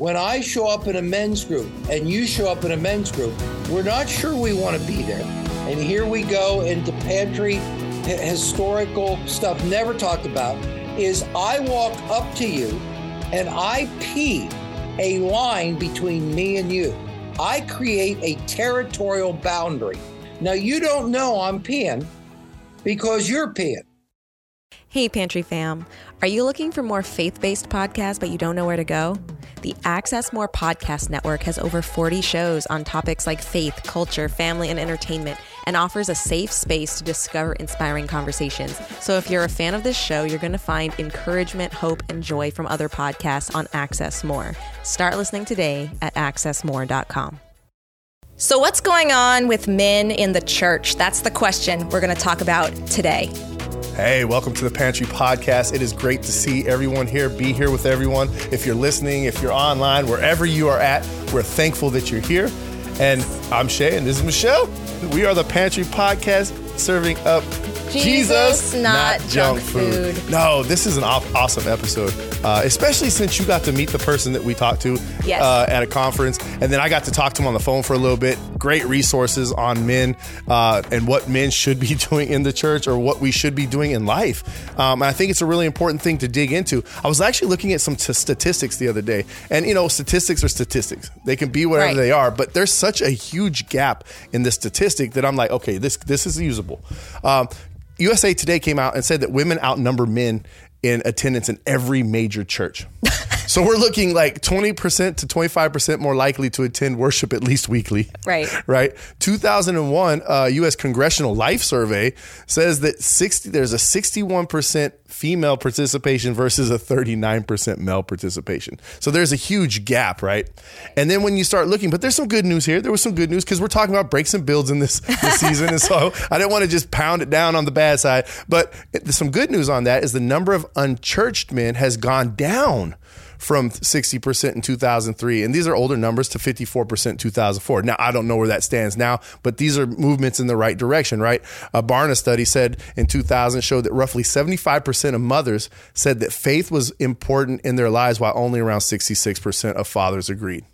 when I show up in a men's group and you show up in a men's group, we're not sure we want to be there. And here we go into pantry historical stuff never talked about is I walk up to you and I pee a line between me and you. I create a territorial boundary. Now you don't know I'm peeing because you're peeing. Hey, Pantry fam. Are you looking for more faith based podcasts, but you don't know where to go? The Access More Podcast Network has over 40 shows on topics like faith, culture, family, and entertainment, and offers a safe space to discover inspiring conversations. So if you're a fan of this show, you're going to find encouragement, hope, and joy from other podcasts on Access More. Start listening today at accessmore.com. So, what's going on with men in the church? That's the question we're going to talk about today. Hey, welcome to the Pantry Podcast. It is great to see everyone here, be here with everyone. If you're listening, if you're online, wherever you are at, we're thankful that you're here. And I'm Shay, and this is Michelle. We are the Pantry Podcast serving up Jesus, not, not junk, junk food. food. No, this is an awesome episode, uh, especially since you got to meet the person that we talked to yes. uh, at a conference, and then I got to talk to him on the phone for a little bit. Great resources on men uh, and what men should be doing in the church or what we should be doing in life. Um, I think it's a really important thing to dig into. I was actually looking at some t- statistics the other day, and you know, statistics are statistics. They can be whatever right. they are, but there's such a huge gap in the statistic that I'm like, okay, this this is usable. Um, USA Today came out and said that women outnumber men in attendance in every major church. so we're looking like 20% to 25% more likely to attend worship at least weekly. Right. Right. 2001 uh, US Congregational Life Survey says that 60 there's a 61% female participation versus a 39% male participation. So there's a huge gap, right? And then when you start looking, but there's some good news here. There was some good news because we're talking about breaks and builds in this, this season. And so I didn't want to just pound it down on the bad side. But some good news on that is the number of unchurched men has gone down from 60% in 2003. And these are older numbers to 54% in 2004. Now, I don't know where that stands now, but these are movements in the right direction, right? A Barna study said in 2000 showed that roughly 75% of mothers said that faith was important in their lives, while only around 66% of fathers agreed.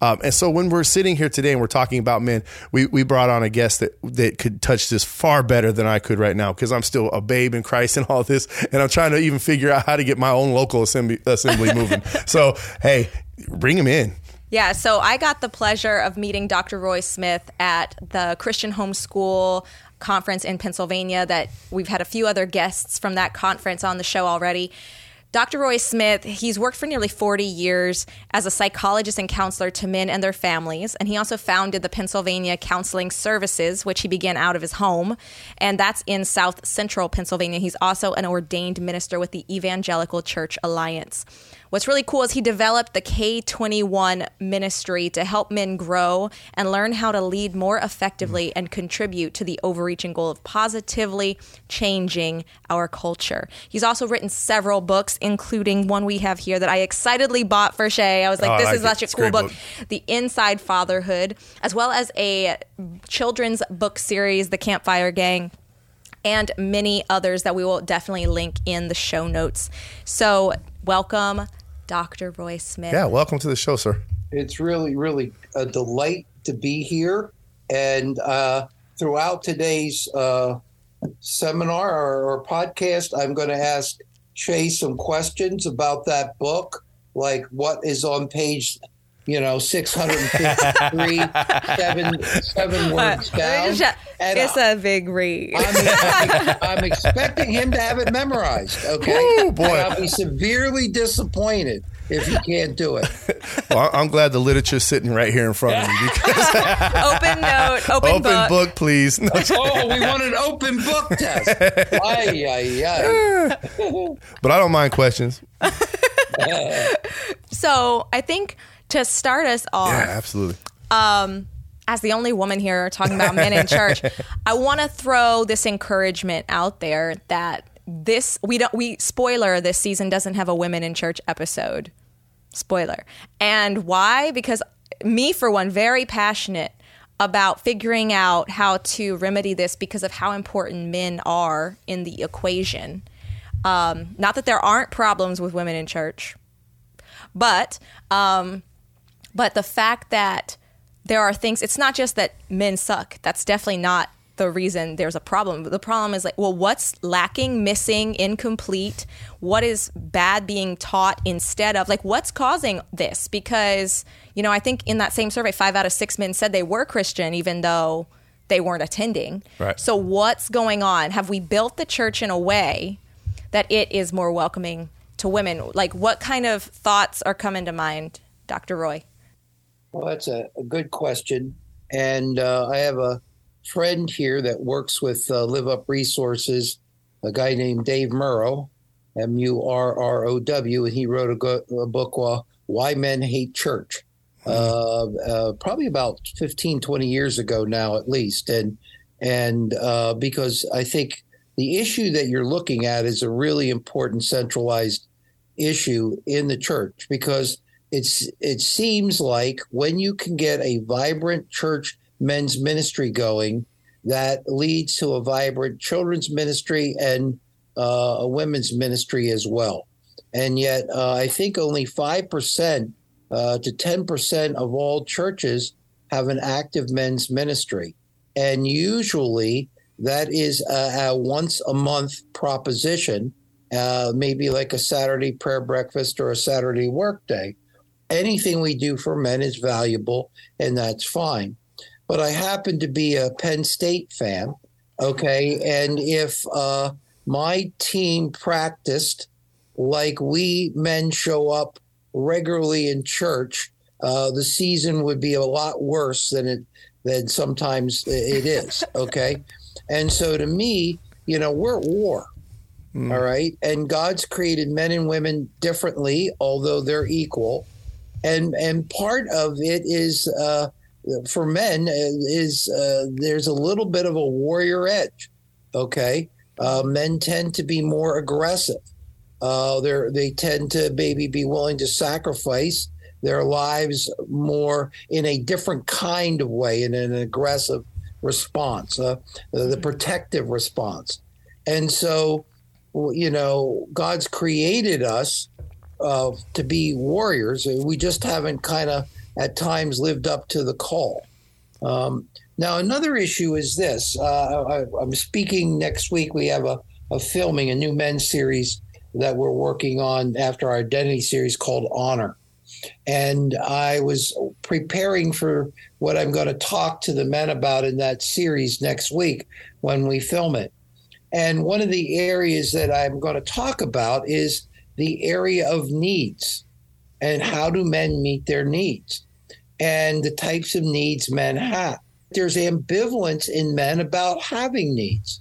Um, and so when we're sitting here today and we're talking about men, we, we brought on a guest that, that could touch this far better than I could right now because I'm still a babe in Christ and all this. And I'm trying to even figure out how to get my own local assembly, assembly moving. So, hey, bring him in. Yeah, so I got the pleasure of meeting Dr. Roy Smith at the Christian Homeschool conference in Pennsylvania that we've had a few other guests from that conference on the show already. Dr. Roy Smith, he's worked for nearly 40 years as a psychologist and counselor to men and their families. And he also founded the Pennsylvania Counseling Services, which he began out of his home. And that's in South Central Pennsylvania. He's also an ordained minister with the Evangelical Church Alliance. What's really cool is he developed the K21 ministry to help men grow and learn how to lead more effectively and contribute to the overreaching goal of positively changing our culture. He's also written several books, including one we have here that I excitedly bought for Shay. I was like, oh, this like is it. such a it's cool book. book. The Inside Fatherhood, as well as a children's book series, The Campfire Gang and many others that we will definitely link in the show notes. So, welcome, Dr. Roy Smith. Yeah, welcome to the show, sir. It's really, really a delight to be here. And uh, throughout today's uh, seminar or, or podcast, I'm going to ask Shay some questions about that book, like what is on page you know, 653, seven, seven uh, words down. And it's I, a big read. I'm, I'm, expecting him to have it memorized, okay? Ooh, boy. And I'll be severely disappointed if he can't do it. Well, I'm glad the literature's sitting right here in front of me. Because open note, open, open book. book. please. No. oh, we want an open book test. Ay, ay, ay. But I don't mind questions. so I think to start us off. Yeah, absolutely. Um, as the only woman here talking about men in church, I want to throw this encouragement out there that this we don't we spoiler this season doesn't have a women in church episode. Spoiler. And why? Because me for one very passionate about figuring out how to remedy this because of how important men are in the equation. Um, not that there aren't problems with women in church, But um, but the fact that there are things, it's not just that men suck. That's definitely not the reason there's a problem. The problem is like, well, what's lacking, missing, incomplete? What is bad being taught instead of like what's causing this? Because, you know, I think in that same survey, five out of six men said they were Christian, even though they weren't attending. Right. So what's going on? Have we built the church in a way that it is more welcoming to women? Like what kind of thoughts are coming to mind, Dr. Roy? Well, that's a, a good question. And uh, I have a friend here that works with uh, Live Up Resources, a guy named Dave Murrow, M U R R O W, and he wrote a, go- a book, uh, Why Men Hate Church, uh, uh, probably about 15, 20 years ago now, at least. And, and uh, because I think the issue that you're looking at is a really important centralized issue in the church because it's it seems like when you can get a vibrant church men's ministry going, that leads to a vibrant children's ministry and uh, a women's ministry as well. And yet, uh, I think only five percent uh, to ten percent of all churches have an active men's ministry, and usually that is a, a once a month proposition, uh, maybe like a Saturday prayer breakfast or a Saturday work day anything we do for men is valuable, and that's fine. But I happen to be a Penn State fan, okay? And if uh, my team practiced like we men show up regularly in church, uh, the season would be a lot worse than it than sometimes it is. Okay, and so to me, you know, we're at war. Mm. All right, and God's created men and women differently, although they're equal and and part of it is uh, for men uh, is uh, there's a little bit of a warrior edge. Okay, uh, men tend to be more aggressive. Uh, they they tend to maybe be willing to sacrifice their lives more in a different kind of way, in an aggressive response, uh, the protective response. And so, you know, God's created us uh, to be warriors. We just haven't kind of at times lived up to the call. Um, now, another issue is this. Uh, I, am speaking next week. We have a, a, filming, a new men's series that we're working on after our identity series called Honor. And I was preparing for what I'm going to talk to the men about in that series next week when we film it. And one of the areas that I'm going to talk about is the area of needs and how do men meet their needs and the types of needs men have. There's ambivalence in men about having needs.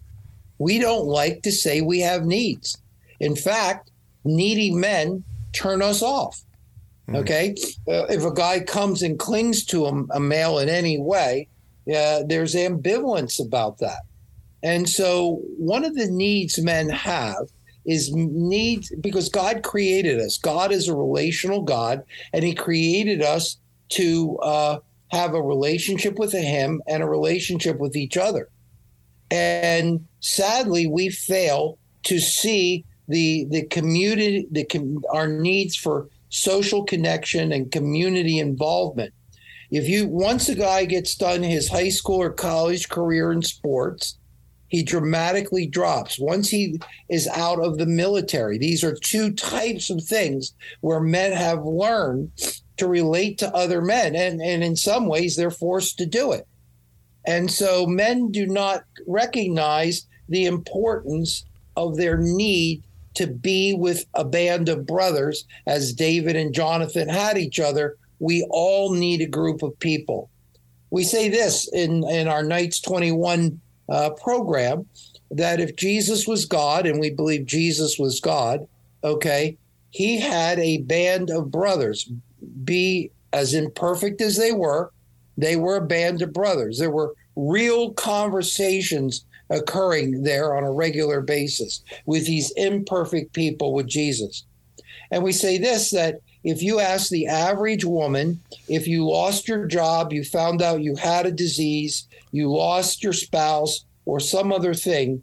We don't like to say we have needs. In fact, needy men turn us off. Hmm. Okay. Uh, if a guy comes and clings to a, a male in any way, uh, there's ambivalence about that. And so, one of the needs men have is needs because God created us. God is a relational God, and He created us to uh, have a relationship with Him and a relationship with each other. And sadly, we fail to see the the community, the our needs for social connection and community involvement. If you once a guy gets done his high school or college career in sports, he dramatically drops once he is out of the military. These are two types of things where men have learned to relate to other men, and, and in some ways, they're forced to do it. And so men do not recognize the importance of their need to be with a band of brothers, as David and Jonathan had each other. We all need a group of people. We say this in, in our Knights 21 uh, program that if Jesus was God, and we believe Jesus was God, okay, he had a band of brothers. Be as imperfect as they were, they were a band of brothers. There were real conversations occurring there on a regular basis with these imperfect people with Jesus. And we say this that if you ask the average woman, if you lost your job, you found out you had a disease, you lost your spouse or some other thing,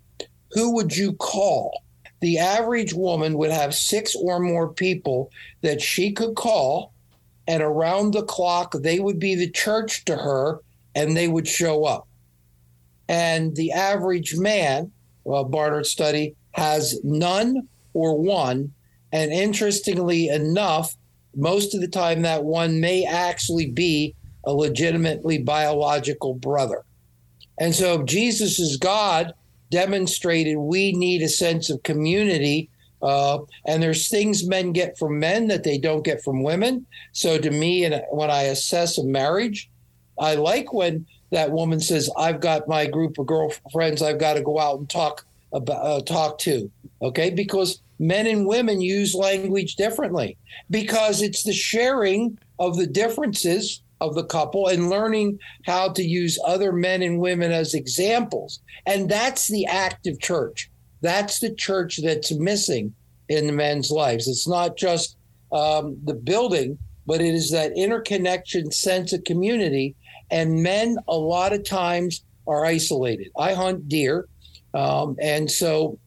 who would you call? the average woman would have six or more people that she could call, and around the clock, they would be the church to her and they would show up. And the average man, well, Barna study, has none or one. And interestingly enough, most of the time that one may actually be a legitimately biological brother. And so Jesus is God demonstrated we need a sense of community. Uh, and there's things men get from men that they don't get from women. So to me, and when I assess a marriage, I like when that woman says, "I've got my group of girlfriends. I've got to go out and talk about uh, talk to." Okay, because men and women use language differently because it's the sharing of the differences of the couple and learning how to use other men and women as examples. And that's the active church. That's the church that's missing in the men's lives. It's not just um, the building, but it is that interconnection sense of community. And men, a lot of times, are isolated. I hunt deer. Um, and so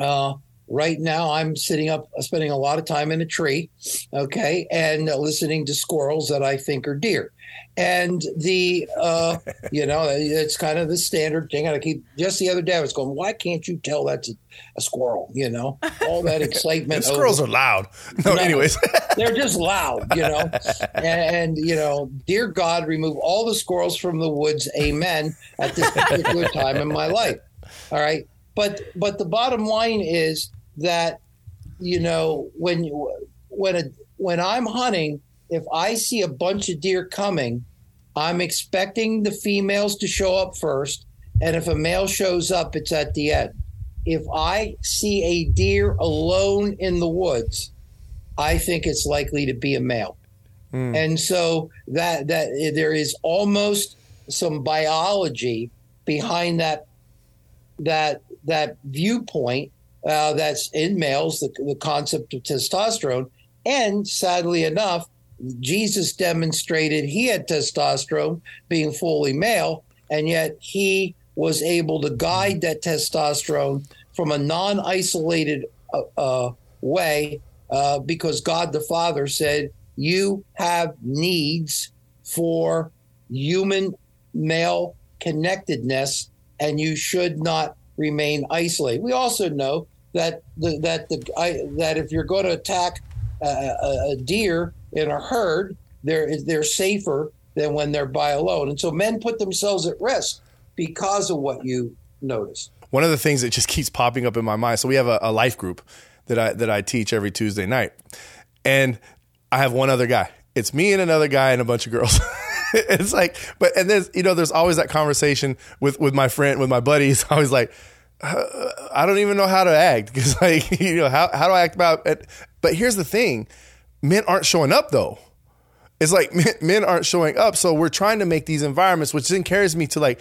uh, right now i'm sitting up spending a lot of time in a tree okay and listening to squirrels that i think are deer. And the uh you know it's kind of the standard thing. I keep just the other day i was going why can't you tell that's a, a squirrel? You know all that excitement squirrels over, are loud. No, no anyways. they're just loud you know? And, and, you know dear god remove all the squirrels from the woods. Amen. At this particular time in my life. All right but but the bottom line is that you know when you when a when I'm hunting, if I see a bunch of deer coming, I'm expecting the females to show up first, and if a male shows up, it's at the end. If I see a deer alone in the woods, I think it's likely to be a male. Mm. And so that that there is almost some biology behind that that that viewpoint uh, that's in males, the, the concept of testosterone. And sadly enough, Jesus demonstrated he had testosterone being fully male, and yet he was able to guide that testosterone from a non isolated uh, uh, way uh, because God the Father said, You have needs for human male connectedness, and you should not remain isolated. We also know that the, that the I, that if you're going to attack a, a, deer in a herd, they're they're safer than when they're by alone. And so men put themselves at risk because of what you notice. One of the things that just keeps popping up in my mind. So we have a, a life group that I that I teach every Tuesday night, and I have one other guy. It's me and another guy and a bunch of girls. it's like, but and there's you know there's always that conversation with with my friend with my buddies. I Always like uh, I don't even know how to act because like you know how how do I act about it? But here's the thing, men aren't showing up though. It's like men, men aren't showing up, so we're trying to make these environments, which then carries me to like.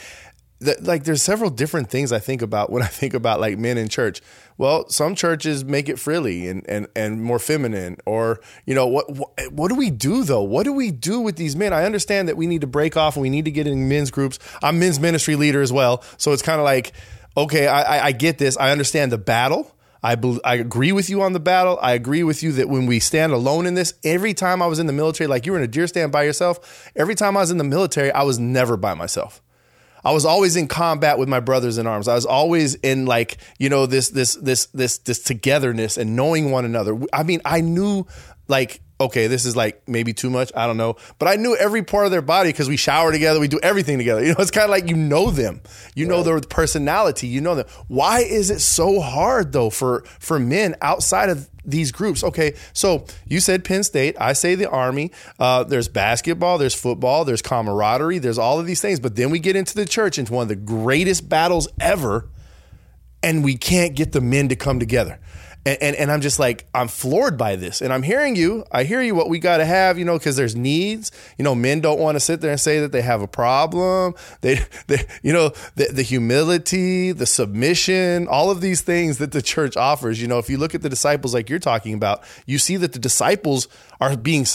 Like there's several different things I think about when I think about like men in church. Well, some churches make it frilly and and and more feminine, or you know what, what what do we do though? What do we do with these men? I understand that we need to break off and we need to get in men's groups. I'm men's ministry leader as well, so it's kind of like okay, I, I get this. I understand the battle. I, I agree with you on the battle. I agree with you that when we stand alone in this, every time I was in the military, like you were in a deer stand by yourself, every time I was in the military, I was never by myself. I was always in combat with my brothers in arms. I was always in like, you know, this this this this this togetherness and knowing one another. I mean, I knew like okay, this is like maybe too much. I don't know. But I knew every part of their body because we shower together, we do everything together. You know, it's kind of like you know them. You right. know their personality, you know them. Why is it so hard though for for men outside of these groups? Okay, so you said Penn State, I say the Army. Uh, there's basketball, there's football, there's camaraderie, there's all of these things. But then we get into the church, into one of the greatest battles ever, and we can't get the men to come together. And, and, and I'm just like, I'm floored by this. And I'm hearing you. I hear you what we got to have, you know, because there's needs. You know, men don't want to sit there and say that they have a problem. They, they you know, the, the humility, the submission, all of these things that the church offers. You know, if you look at the disciples like you're talking about, you see that the disciples are being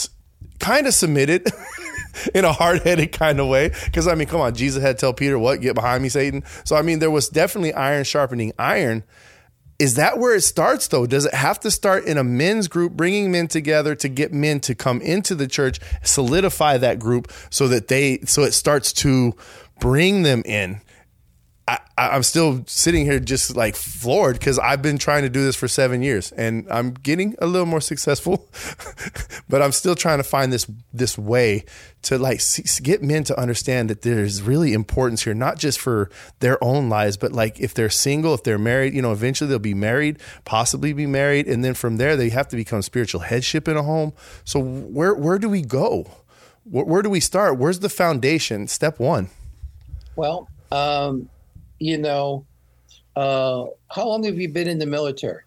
kind of submitted. in a hard headed kind of way. Because, I mean, come on, Jesus had to tell Peter, What? Get behind me, Satan. So, I mean, there was definitely iron sharpening iron is that where it starts though? Does it have to start in a men's group, bringing men together to get men to come into the church, solidify that group so that they, so it starts to bring them in? I, I'm still sitting here just like floored because I've been trying to do this for seven years and I'm getting a little more successful, but I'm still trying to find this this way to like see, get men to understand that there's really importance here, not just for their own lives, but like if they're single, if they're married, you know, eventually they'll be married, possibly be married, and then from there they have to become spiritual headship in a home. So where where do we go? Where, where do we start? Where's the foundation? Step one. Well, um, you know, uh, how long have you been in the military?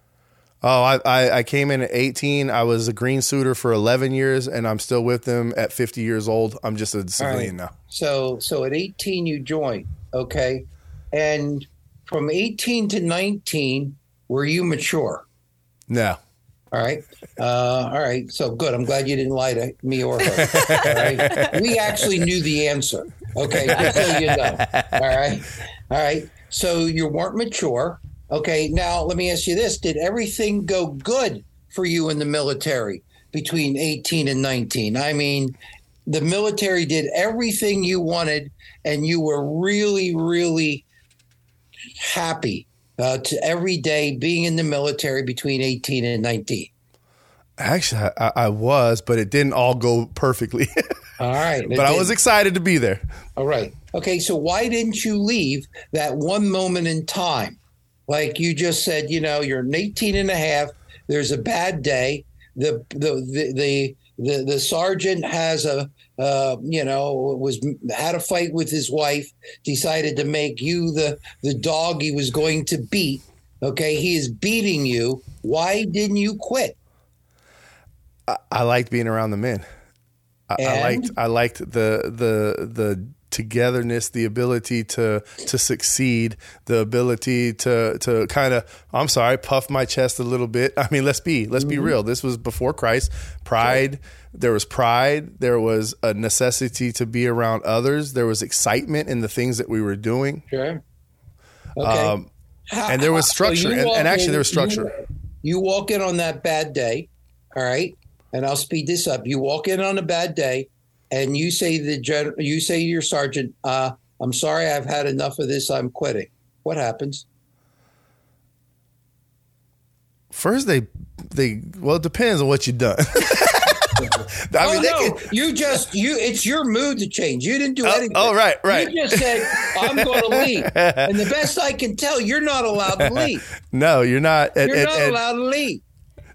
Oh, I, I, I came in at 18. I was a green suitor for 11 years, and I'm still with them at 50 years old. I'm just a civilian right. now. So, so at 18 you joined, okay, and from 18 to 19, were you mature? No. All right. Uh, all right. So good. I'm glad you didn't lie to me or her. Right. We actually knew the answer. Okay. Just so you know. All right. All right. So you weren't mature. Okay. Now let me ask you this: Did everything go good for you in the military between 18 and 19? I mean, the military did everything you wanted, and you were really, really happy uh, to every day being in the military between 18 and 19. Actually, I, I was, but it didn't all go perfectly. all right. but I was excited to be there. All right. Okay. So why didn't you leave that one moment in time? Like you just said, you know, you're 18 and a half. There's a bad day. The, the, the, the, the, the sergeant has a, uh, you know, was had a fight with his wife, decided to make you the, the dog he was going to beat. Okay. He is beating you. Why didn't you quit? I, I liked being around the men. I, I, liked I liked the the the togetherness, the ability to to succeed, the ability to to kind of I'm sorry, puff my chest a little bit. I mean, let's be let's mm-hmm. be real. This was before Christ. Pride. Sure. There was pride. There was a necessity to be around others. There was excitement in the things that we were doing. Sure. Okay. Um, and there was structure, so and, and, actually there was structure. You, you walk in on that bad day, all right, and I'll speed this up. You walk in on a bad day, and you say the gen- you say to your sergeant, uh, "I'm sorry, I've had enough of this. I'm quitting." What happens? First, they they well, it depends on what you've done. I oh, mean, no. Can, you just you it's your mood to change. You didn't do oh, anything. Oh, right, right. You just said I'm going to leave, and the best I can tell, you're not allowed to leave. No, you're not. You're not allowed to leave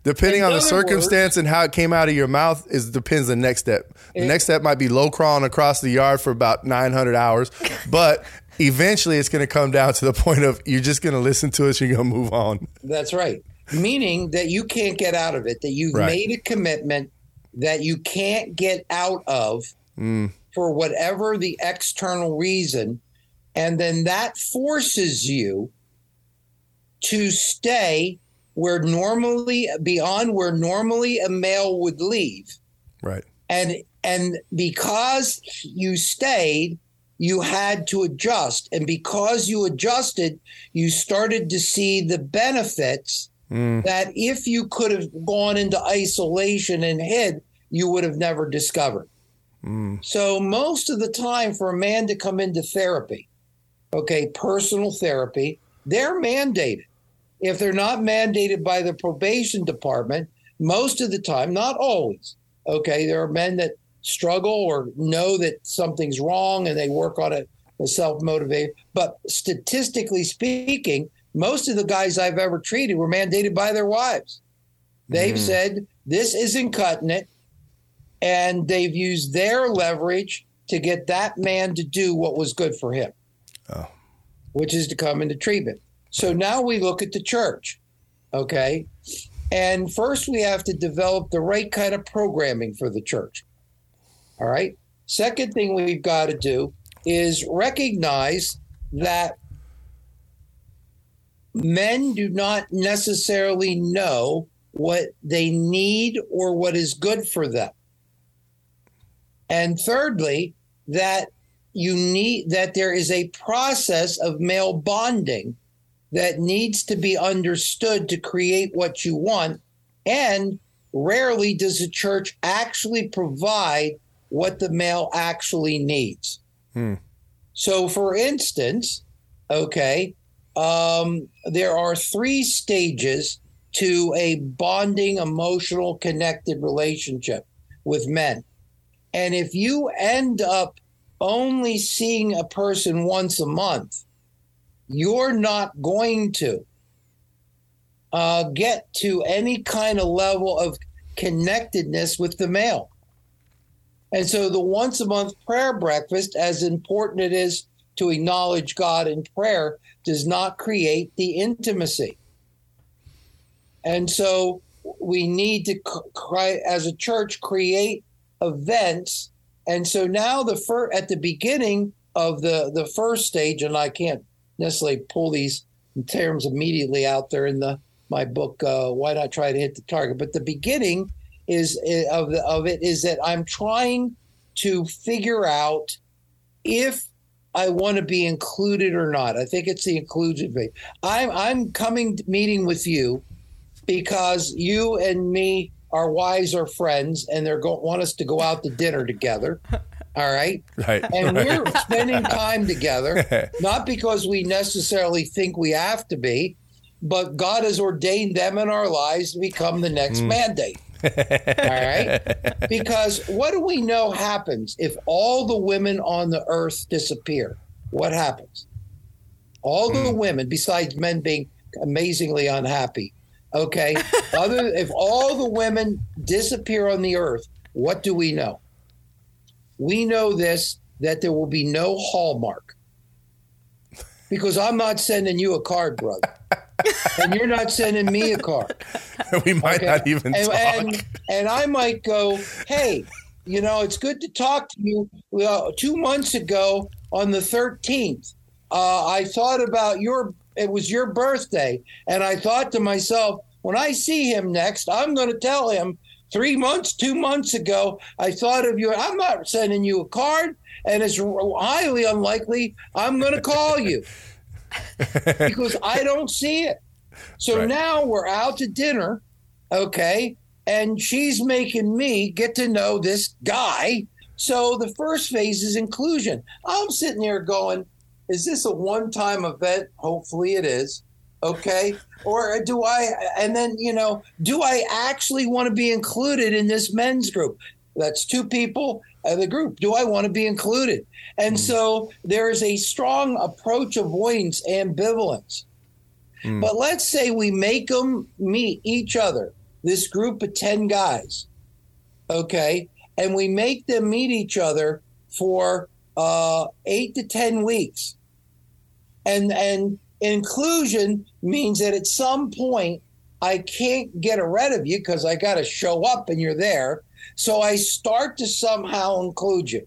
depending In on the circumstance words, and how it came out of your mouth is depends the next step. The it, next step might be low crawling across the yard for about 900 hours, but eventually it's going to come down to the point of you're just going to listen to us, you're going to move on. That's right. Meaning that you can't get out of it, that you've right. made a commitment that you can't get out of mm. for whatever the external reason. And then that forces you to stay where normally beyond where normally a male would leave. Right. And and because you stayed, you had to adjust. And because you adjusted, you started to see the benefits mm. that if you could have gone into isolation and hid, you would have never discovered. Mm. So most of the time for a man to come into therapy, okay, personal therapy, they're mandated if they're not mandated by the probation department, most of the time, not always, okay, there are men that struggle or know that something's wrong and they work on it self motivated. But statistically speaking, most of the guys I've ever treated were mandated by their wives. They've mm. said, this isn't cutting it. And they've used their leverage to get that man to do what was good for him, oh. which is to come into treatment. So now we look at the church, okay? And first we have to develop the right kind of programming for the church. All right. Second thing we've got to do is recognize that men do not necessarily know what they need or what is good for them. And thirdly, that you need that there is a process of male bonding that needs to be understood to create what you want. And rarely does the church actually provide what the male actually needs. Hmm. So, for instance, okay, um, there are three stages to a bonding, emotional, connected relationship with men. And if you end up only seeing a person once a month, you're not going to uh, get to any kind of level of connectedness with the male. And so the once a month prayer breakfast, as important it is to acknowledge God in prayer, does not create the intimacy. And so we need to, as a church, create events. And so now the fir- at the beginning of the the first stage, and I can't necessarily pull these terms immediately out there in the my book. Uh, Why not try to hit the target? But the beginning is eh, of the, of it is that I'm trying to figure out if I want to be included or not. I think it's the inclusion thing. I'm I'm coming meeting with you because you and me, our wives are friends, and they're going want us to go out to dinner together. All right. Right. And we're spending time together, not because we necessarily think we have to be, but God has ordained them in our lives to become the next Mm. mandate. All right. Because what do we know happens if all the women on the earth disappear? What happens? All the Mm. women, besides men being amazingly unhappy, okay? Other if all the women disappear on the earth, what do we know? We know this that there will be no hallmark. Because I'm not sending you a card, brother. and you're not sending me a card. we might Okay. not even and, talk. And, and I might go, hey, you know, it's good to talk to you. Well, two months ago on the 13th, uh, I thought about your, it was your birthday. And I thought to myself, when I see him next, I'm going to tell him three months, two months ago, I thought of you. I'm not sending you a card. And it's highly unlikely I'm going to call you because I don't see it. So Right. now we're out to dinner, okay, and she's making me get to know this guy. So the first phase is inclusion. I'm sitting there going, is this a one time event? Hopefully it is. Okay. Or do I, and then, you know, do I actually want to be included in this men's group? That's two people of the group. Do I want to be included? And so there is a strong approach avoidance, ambivalence. But let's say we make them meet each other, this group of 10 guys, okay? And we make them meet each other for uh, eight to 10 weeks. And, and inclusion means that at some point, I can't get rid of you because I got to show up and you're there. So I start to somehow include you.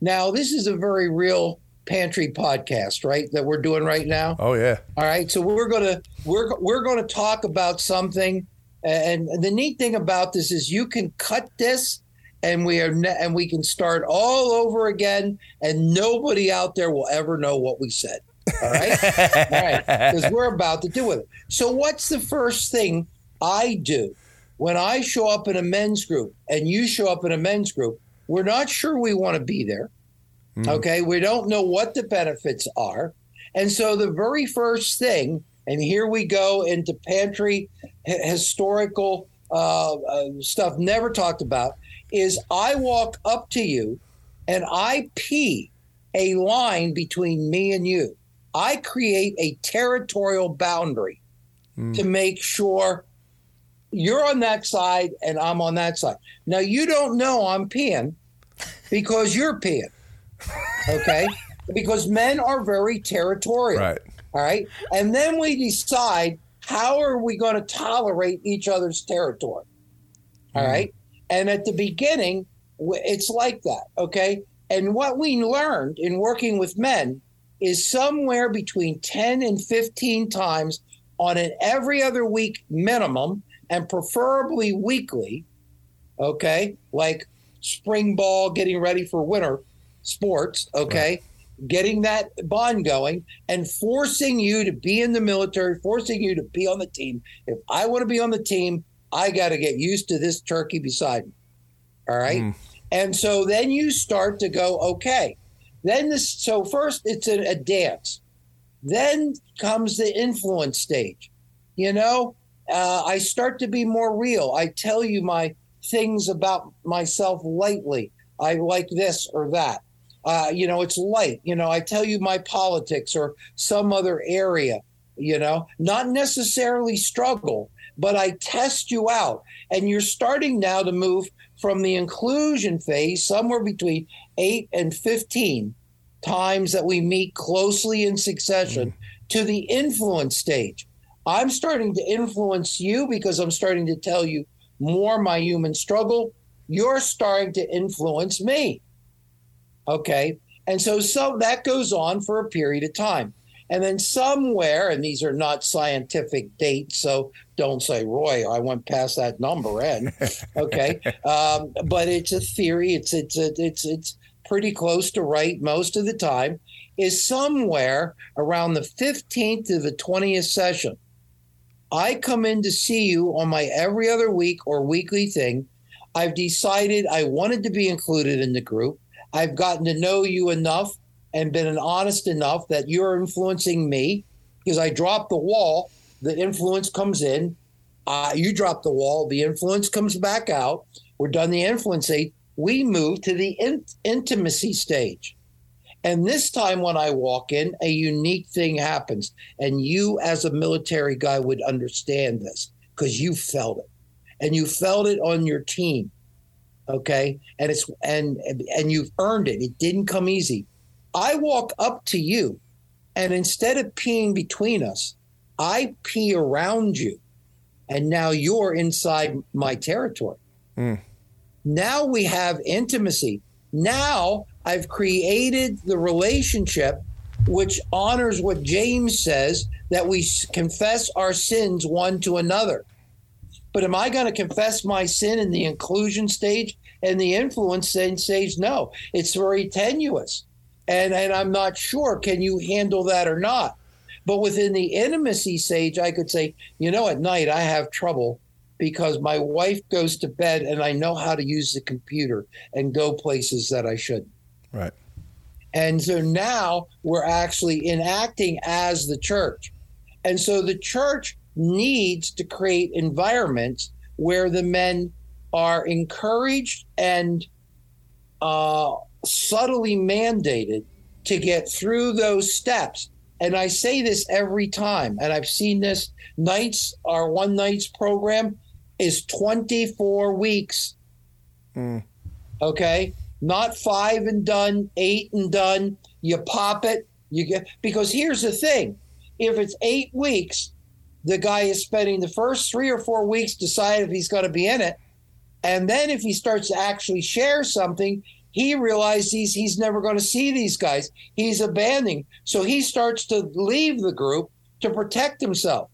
Now, this is a very real pantry podcast, right? That we're doing right now. oh yeah. All right, so we're gonna we're we're gonna talk about something, and the neat thing about this is you can cut this, and we are ne- and we can start all over again, and nobody out there will ever know what we said. All right, all right, because we're about to do with it. So, what's the first thing I do when I show up in a men's group and you show up in a men's group? We're not sure we want to be there. Okay, we don't know what the benefits are. And so the very first thing, and here we go into pantry h- historical uh, uh, stuff never talked about, is I walk up to you and I pee a line between me and you. I create a territorial boundary hmm. to make sure you're on that side and I'm on that side. Now, you don't know I'm peeing because you're peeing. Okay? because men are very territorial. Right. All right. And then we decide how are we going to tolerate each other's territory. All hmm. right. And at the beginning, it's like that. Okay. And what we learned in working with men is somewhere between 10 and 15 times on an every other week minimum and preferably weekly. Okay. Like spring ball, getting ready for winter sports. Okay. getting that bond going and forcing you to be in the military, forcing you to be on the team. If I want to be on the team, I got to get used to this turkey beside me. All right. Mm. And so then you start to go, okay. Then this, so first it's a, a dance. Then comes the influence stage. You know, uh, I start to be more real. I tell you my things about myself lightly. I like this or that. Uh, you know, it's light. You know, I tell you my politics or some other area, you know, not necessarily struggle, but I test you out. And you're starting now to move from the inclusion phase, somewhere between eight and 15 times that we meet closely in succession, mm. to the influence stage. I'm starting to influence you because I'm starting to tell you more my human struggle. You're starting to influence me. Okay. And so, so that goes on for a period of time. And then somewhere, and these are not scientific dates, so don't say, Roy, I went past that number. And okay, um, but it's a theory. It's it's it's it's pretty close to right most of the time. Is somewhere around the 15th to the 20th session. I come in to see you on my every other week or weekly thing. I've decided I wanted to be included in the group. I've gotten to know you enough and been honest enough that you're influencing me because I drop the wall, the influence comes in. Uh, you drop the wall, the influence comes back out. We're done the influencing. We move to the in- intimacy stage. And this time, when I walk in, a unique thing happens. And you, as a military guy, would understand this because you felt it and you felt it on your team okay and it's and and you've earned it it didn't come easy i walk up to you and instead of peeing between us i pee around you and now you're inside my territory mm. now we have intimacy now i've created the relationship which honors what james says that we confess our sins one to another but am I going to confess my sin in the inclusion stage and the influence stage? No, it's very tenuous. And, and I'm not sure, can you handle that or not? But within the intimacy stage, I could say, you know, at night I have trouble because my wife goes to bed and I know how to use the computer and go places that I shouldn't. Right. And so now we're actually enacting as the church. And so the church needs to create environments where the men are encouraged and uh, subtly mandated to get through those steps. And I say this every time, and I've seen this. Knights, our one Knights program is 24 weeks. Mm. Okay. Not five and done, eight and done. You pop it, you get, because here's the thing if it's eight weeks, the guy is spending the first three or four weeks decide if he's going to be in it. And then if he starts to actually share something, he realizes he's, he's never going to see these guys. He's abandoning. So he starts to leave the group to protect himself.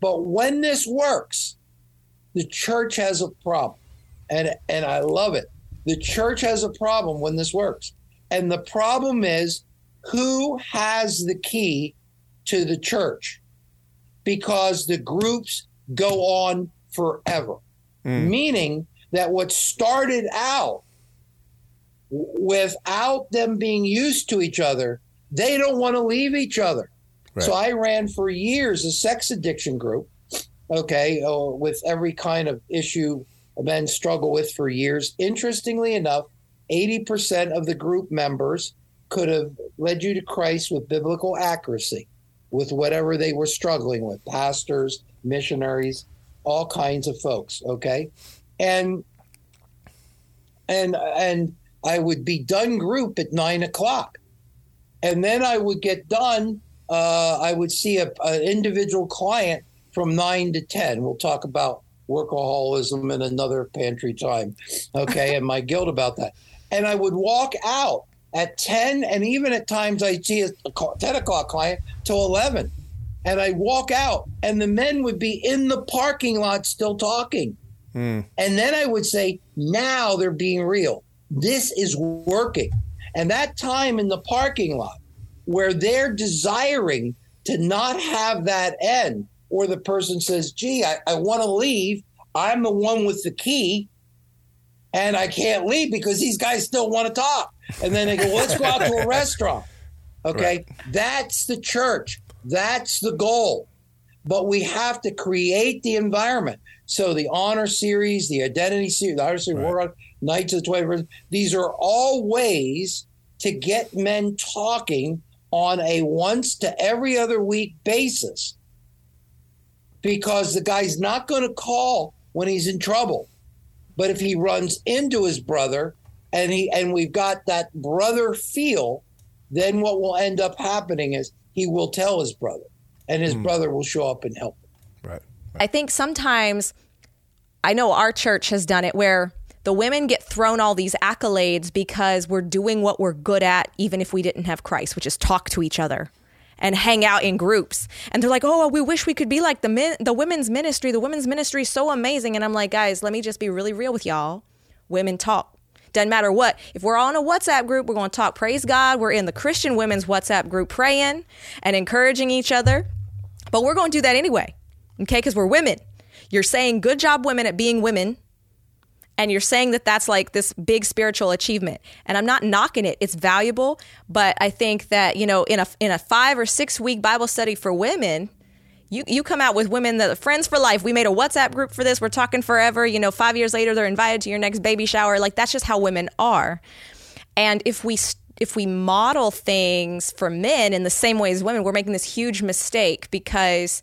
But when this works, the church has a problem. And, and I love it. The church has a problem when this works. And the problem is who has the key to the church? because the groups go on forever. Mm. Meaning that what started out without them being used to each other, they don't want to leave each other. Right. So I ran for years a sex addiction group, okay, uh, with every kind of issue men struggle with for years. Interestingly enough, 80% of the group members could have led you to Christ with biblical accuracy with whatever they were struggling with pastors, missionaries, all kinds of folks. Okay. And, and, and I would be done group at nine o'clock. And then I would get done. Uh, I would see a, an individual client from nine to 10. We'll talk about workaholism in another pantry time. Okay. and my guilt about that. And I would walk out at 10 and even at times I'd see a 10 o'clock client till 11 and i walk out and the men would be in the parking lot still talking mm. and then i would say now they're being real this is working and that time in the parking lot where they're desiring to not have that end, or the person says, gee, I, I want to leave. I'm the one with the key and I can't leave because these guys still want to talk. And then they go, well, let's go out to a restaurant. Okay. Right. That's the church. That's the goal. But we have to create the environment. So the honor series, the identity series, the honor series, right. War Knights of the 21st, these are all ways to get men talking on a once to every other week basis because the guy's not going to call when he's in trouble. But if he runs into his brother and he and we've got that brother feel, then what will end up happening is he will tell his brother and his mm. brother will show up and help him. Right. right. I think sometimes I know our church has done it where the women get thrown all these accolades because we're doing what we're good at even if we didn't have Christ, which is talk to each other and hang out in groups. And they're like, "Oh, we wish we could be like the men, the women's ministry. The women's ministry is so amazing." And I'm like, "Guys, let me just be really real with y'all. Women talk. Doesn't matter what. If we're on a WhatsApp group, we're going to talk. Praise God. We're in the Christian women's WhatsApp group praying and encouraging each other. But we're going to do that anyway. Okay? Because we're women. You're saying good job, women, at being women and you're saying that that's like this big spiritual achievement and i'm not knocking it it's valuable but i think that you know in a in a 5 or 6 week bible study for women you, you come out with women that are friends for life. We made a WhatsApp group for this. We're talking forever. You know, five years later, they're invited to your next baby shower. Like that's just how women are. And if we if we model things for men in the same way as women, we're making this huge mistake because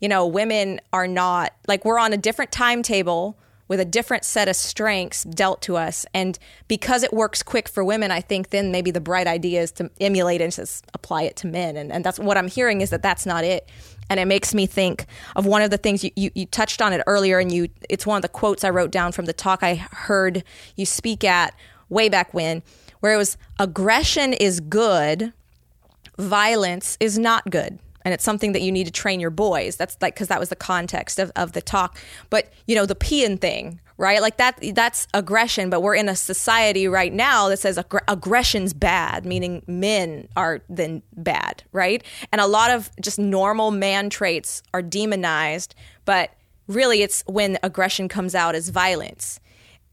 you know women are not like we're on a different timetable with a different set of strengths dealt to us. And because it works quick for women, I think then maybe the bright idea is to emulate and just apply it to men. And, and that's what I'm hearing is that that's not it. And it makes me think of one of the things you, you, you touched on it earlier, and you it's one of the quotes I wrote down from the talk I heard you speak at way back when, where it was aggression is good, violence is not good and it's something that you need to train your boys. That's like because that was the context of, of the talk. But you know the peeing thing, right? Like that that's aggression. But we're in a society right now that says ag- aggression's bad, meaning men are then bad, right? And a lot of just normal man traits are demonized, but really it's when aggression comes out as violence.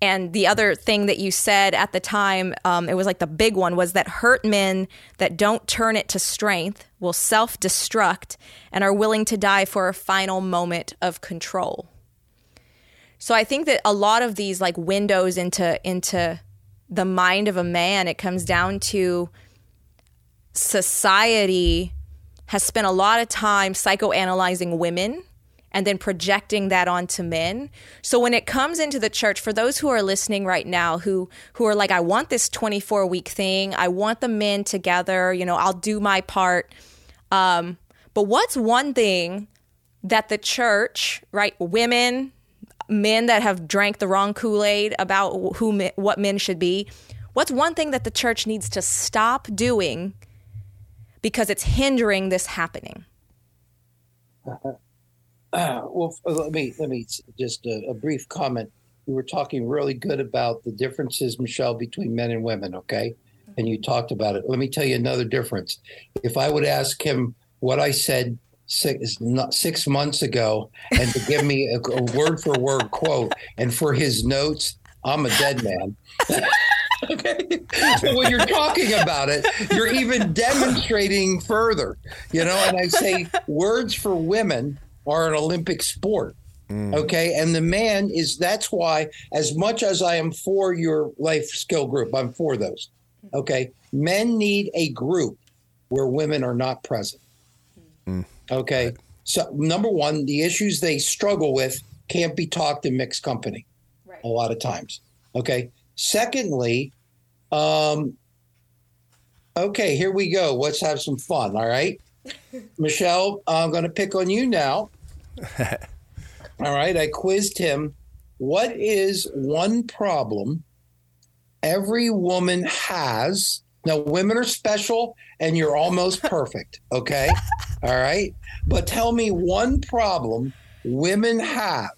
And the other thing that you said at the time, um, it was like the big one, was that hurt men that don't turn it to strength will self destruct and are willing to die for a final moment of control. So I think that a lot of these like windows into into the mind of a man, it comes down to society has spent a lot of time psychoanalyzing women and then projecting that onto men. So when it comes into the church, for those who are listening right now who who are like, I want this 24 week thing, I want the men together, you know, I'll do my part. Um, but what's one thing that the church, right, women, men that have drank the wrong Kool Aid about who what men should be, what's one thing that the church needs to stop doing because it's hindering this happening? Uh, well, let me let me just a, a, brief comment. We were talking really good about the differences, Michelle, between men and women. Okay, and you talked about it. Let me tell you another difference. If I would ask him what I said six not six months ago, and to give me a, a word for word quote, and for his notes, I'm a dead man. okay. So when you're talking about it, you're even demonstrating further, you know. And I say words for women are an Olympic sport. Mm. Okay. And the man is that's why, as much as I am for your life skill group, I'm for those. Okay. Men need a group where women are not present. Mm. Okay. Right. So, number one, the issues they struggle with can't be talked in mixed company right. a lot of times. Okay. Secondly, um, okay, here we go. Let's have some fun. All right. Michelle, I'm going to pick on you now. All right. I quizzed him. What is one problem every woman has? Now, women are special and you're almost perfect. Okay. All right. But tell me one problem women have.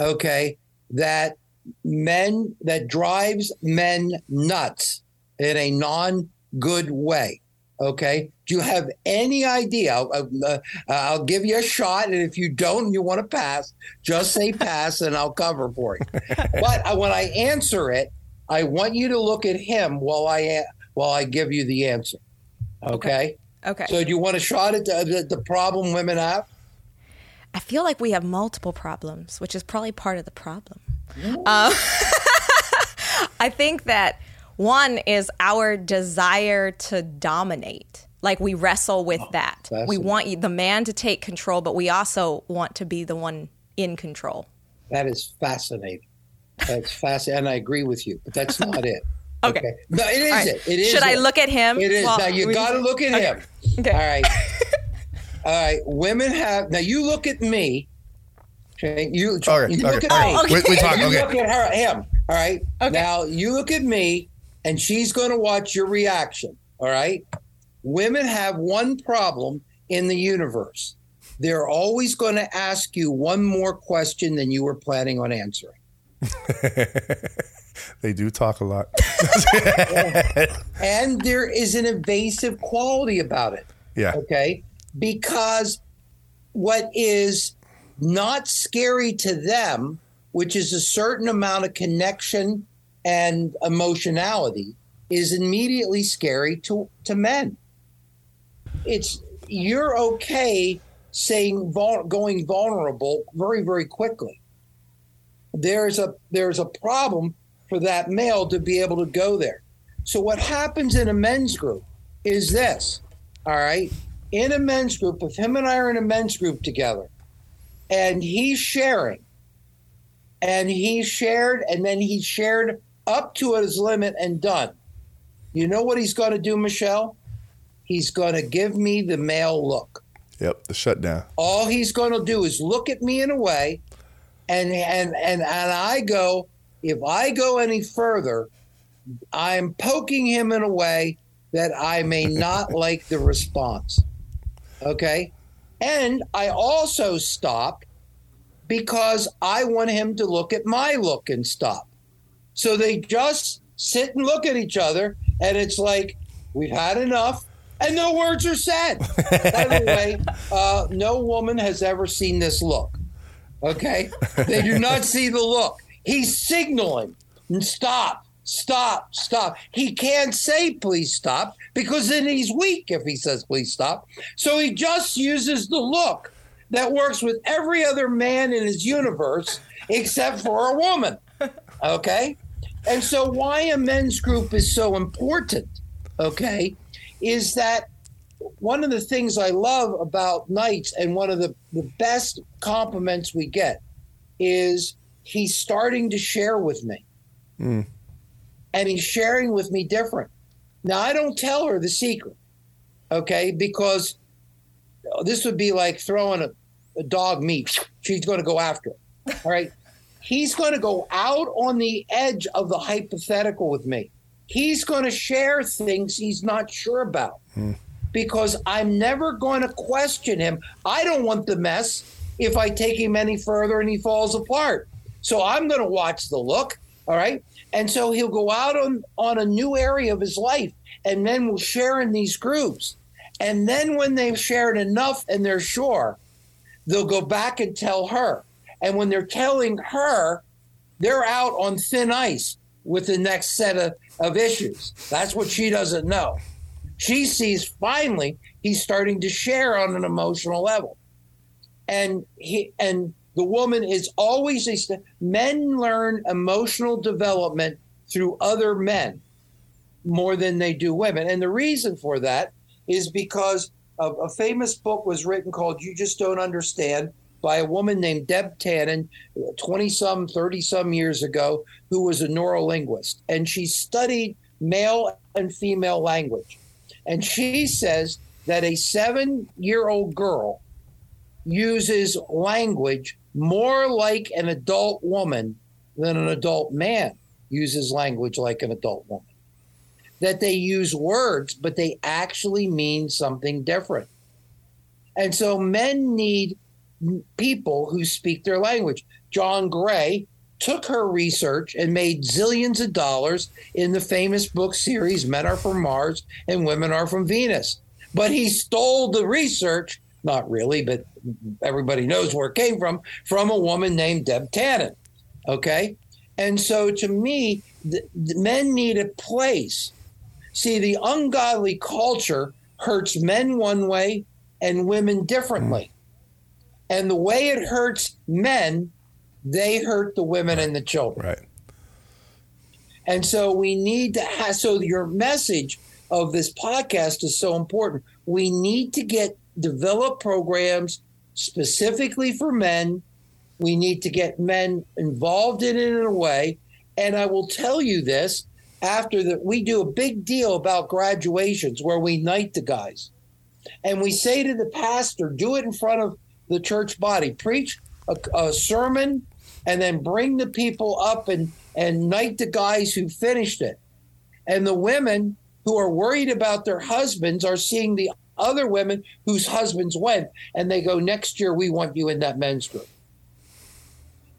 Okay. That men, that drives men nuts in a non good way. Okay. Do you have any idea? I'll, uh, I'll, give you a shot. And if you don't and you want to pass, just say pass and I'll cover for you. but uh, when I answer it, I want you to look at him while I, while I give you the answer. Okay. Okay. So do you want a shot at the, the problem women have? I feel like we have multiple problems, which is probably part of the problem. Um, I think that one is our desire to dominate. Like we wrestle with oh, that. We want the man to take control, but we also want to be the one in control. That is fascinating. That's fascinating. And I agree with you, but that's not it. Okay. okay. No, it is right. it. It is. Should it. I look at him? It is. Well, now you got to look at okay. him. Okay. All right. All right. Women have now. You look at me. Okay. You, okay. you look at me. Oh, okay. We, we talk. You okay. look at her. Him. All right. Okay. Now you look at me, and she's going to watch your reaction. All right. Women have one problem in the universe. They're always going to ask you one more question than you were planning on answering. they do talk a lot. and there is an evasive quality about it. Yeah. Okay. Because what is not scary to them, which is a certain amount of connection and emotionality, is immediately scary to, to men. It's you're okay saying going vulnerable very very quickly. There's a there's a problem for that male to be able to go there. So what happens in a men's group is this. All right. In a men's group, if him and I are in a men's group together and he's sharing and he shared and then he shared up to his limit and done. You know what he's going to do, Michelle? He's going to give me the male look. Yep, the shutdown. All he's going to do is look at me in a way and and and and I go, if I go any further, I'm poking him in a way that I may not like the response. Okay. And I also stop because I want him to look at my look and stop. So they just sit and look at each other, and it's like, we've had enough, and no words are said. By the way, uh, no woman has ever seen this look. Okay. They do not see the look. He's signaling stop, stop, stop. He can't say please stop because then he's weak if he says please stop. So he just uses the look that works with every other man in his universe except for a woman. Okay? And so why a men's group is so important, okay, is that one of the things I love about Knights and one of the, the best compliments we get is he's starting to share with me. Mm. And he's sharing with me different. Now, I don't tell her the secret, okay, because this would be like throwing a, a dog meat. She's going to go after it. All right. He's going to go out on the edge of the hypothetical with me. He's going to share things he's not sure about mm. because I'm never going to question him. I don't want the mess if I take him any further and he falls apart. So I'm going to watch the look. All right. And so he'll go out on, on a new area of his life and then we'll share in these groups. And then when they've shared enough and they're sure, they'll go back and tell her. And when they're telling her, they're out on thin ice with the next set of, of issues. That's what she doesn't know. She sees finally he's starting to share on an emotional level. And he and the woman is always a men learn emotional development through other men more than they do women and the reason for that is because of a famous book was written called you just don't understand by a woman named deb tannen 20 some 30 some years ago who was a neurolinguist and she studied male and female language and she says that a seven year old girl uses language more like an adult woman than an adult man uses language like an adult woman. That they use words, but they actually mean something different. And so men need people who speak their language. John Gray took her research and made zillions of dollars in the famous book series Men Are From Mars and Women Are From Venus. But he stole the research, not really, but everybody knows where it came from, from a woman named Deb Tannen. Okay. And so to me, the, the men need a place. See, the ungodly culture hurts men one way and women differently. And the way it hurts men, they hurt the women and the children. Right. And so we need to have, so your message of this podcast is so important. We need to get, develop programs specifically for men. We need to get men involved in it in a way. And I will tell you this after that, we do a big deal about graduations where we knight the guys. And we say to the pastor, do it in front of the church body, preach a, a sermon, and then bring the people up and, and knight the guys who finished it. And the women who are worried about their husbands are seeing the other women whose husbands went, and they go, Next year, we want you in that men's group.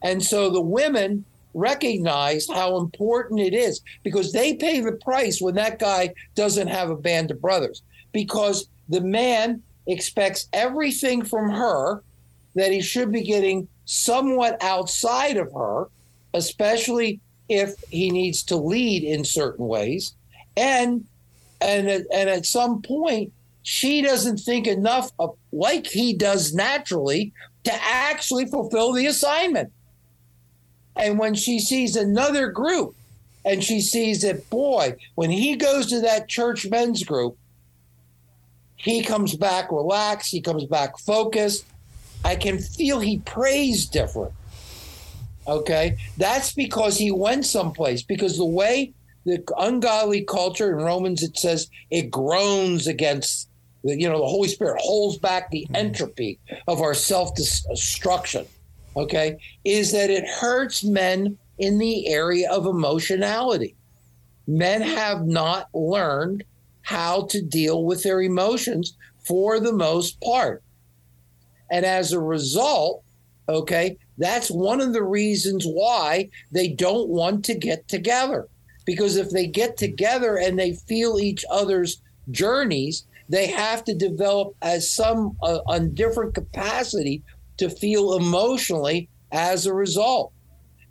And so the women recognize how important it is because they pay the price when that guy doesn't have a band of brothers because the man expects everything from her that he should be getting somewhat outside of her, especially if he needs to lead in certain ways. And and and at some point she doesn't think enough of like he does naturally to actually fulfill the assignment. And when she sees another group and she sees that, boy, when he goes to that church men's group, he comes back relaxed, he comes back focused. I can feel he prays different. Okay. That's because he went someplace, because the way the ungodly culture in Romans, it says it groans against, the, you know, the Holy Spirit holds back the mm-hmm. entropy of our self destruction okay, is that it hurts men in the area of emotionality. Men have not learned how to deal with their emotions for the most part. And as a result, okay, that's one of the reasons why they don't want to get together. Because if they get together and they feel each other's journeys, they have to develop as some uh, on different capacity to feel emotionally as a result.